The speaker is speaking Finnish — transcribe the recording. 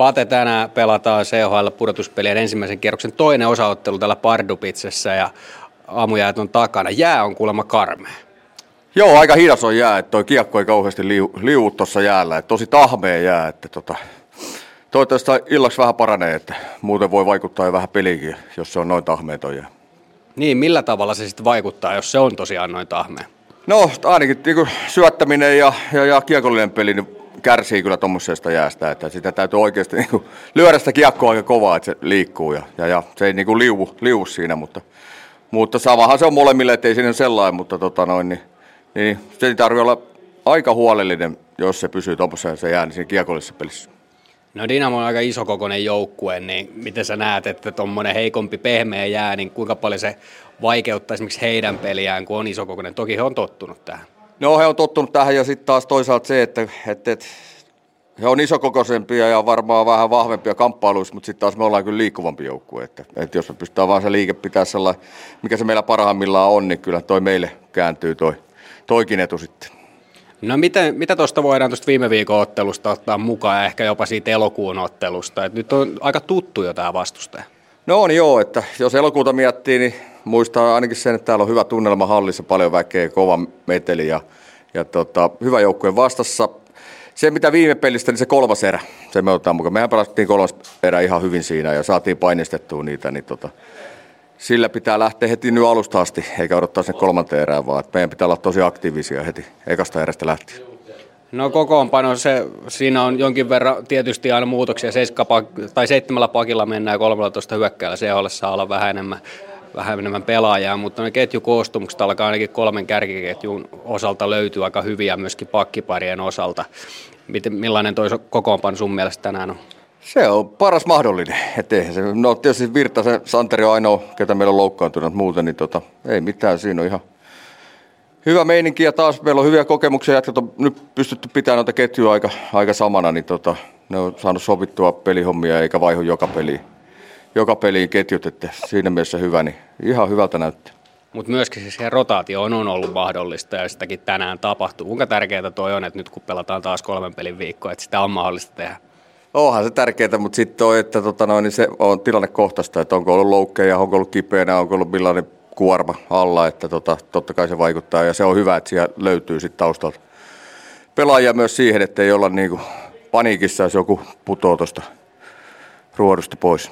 Pate tänään pelataan CHL-pudotuspelien ensimmäisen kierroksen toinen osaottelu täällä Pardupitsessä ja aamujäät on takana. Jää on kuulemma karmea. Joo, aika hidas on jää, että toi kiekko ei kauheasti liu, liu tuossa jäällä, että tosi tahmea jää, että tota, toivottavasti illaksi vähän paranee, että muuten voi vaikuttaa jo vähän peliinkin, jos se on noin tahmea toi jää. Niin, millä tavalla se sitten vaikuttaa, jos se on tosiaan noin tahmea? No ainakin niin syöttäminen ja, ja, ja kiekollinen peli niin kärsii kyllä tuommoisesta jäästä, että sitä täytyy oikeasti niin kuin, lyödä sitä kiekkoa aika kovaa, että se liikkuu ja, ja, ja se ei niin kuin liuvu, liuvu siinä, mutta, mutta samahan se on molemmille, ettei siinä sellainen, mutta tota noin, niin, niin se tarvii olla aika huolellinen, jos se pysyy tuommoisessa se jää niin siinä kiekollisessa pelissä. No Dynamo on aika isokokoinen joukkue, niin miten sä näet, että tuommoinen heikompi pehmeä jää, niin kuinka paljon se vaikeuttaa esimerkiksi heidän peliään, kun on isokokoinen? Toki he on tottunut tähän. No he on tottunut tähän ja sitten taas toisaalta se, että, että, että he on isokokoisempia ja varmaan vähän vahvempia kamppailuissa, mutta sitten taas me ollaan kyllä liikkuvampi joukkue. Että, että jos me pystytään vaan se liike pitää sellainen, mikä se meillä parhaimmillaan on, niin kyllä toi meille kääntyy toi, toikin etu sitten. No miten, mitä tuosta voidaan tuosta viime viikon ottelusta ottaa mukaan ja ehkä jopa siitä elokuun ottelusta? Et nyt on aika tuttu jo tämä vastustaja. No on joo, että jos elokuuta miettii, niin muistaa ainakin sen, että täällä on hyvä tunnelma hallissa, paljon väkeä, kova meteli ja, ja tota, hyvä joukkue vastassa. Se mitä viime pelistä, niin se kolmas erä, se me otetaan mukaan. Mehän pelattiin kolmas erä ihan hyvin siinä ja saatiin painistettua niitä, niin tota, sillä pitää lähteä heti nyt alusta asti, eikä odottaa sen kolmanteen erään, vaan meidän pitää olla tosi aktiivisia heti ekasta erästä lähtien. No kokoonpano, se, siinä on jonkin verran tietysti aina muutoksia. Seiska, tai seitsemällä pakilla mennään ja 13 hyökkäällä. CHL saa olla vähän enemmän, vähän enemmän pelaajaa, mutta ne ketjukoostumukset alkaa ainakin kolmen kärkiketjun osalta löytyy aika hyviä myöskin pakkiparien osalta. Miten, millainen toi kokoonpano sun mielestä tänään on? Se on paras mahdollinen. Et se, no tietysti Virta, se Santeri on ainoa, ketä meillä on loukkaantunut muuten, niin tota, ei mitään, siinä on ihan hyvä meininki ja taas meillä on hyviä kokemuksia. Jätkät on nyt pystytty pitämään noita ketjuja aika, aika samana, niin tota, ne on saanut sovittua pelihommia eikä vaihu joka peliin, joka peliin ketjut, että siinä mielessä hyvä, niin ihan hyvältä näyttää. Mutta myöskin siis se rotaatio on ollut mahdollista ja sitäkin tänään tapahtuu. Kuinka tärkeää toi on, että nyt kun pelataan taas kolmen pelin viikkoa, että sitä on mahdollista tehdä? Onhan se tärkeää, mutta sitten on, että tota noin, niin se on tilannekohtaista, että onko ollut loukkeja, onko ollut kipeänä, onko ollut millainen kuorma alla, että tota, totta kai se vaikuttaa ja se on hyvä, että siellä löytyy sitten taustalta pelaajia myös siihen, että ei olla niinku paniikissa, jos joku putoo tuosta ruodusta pois.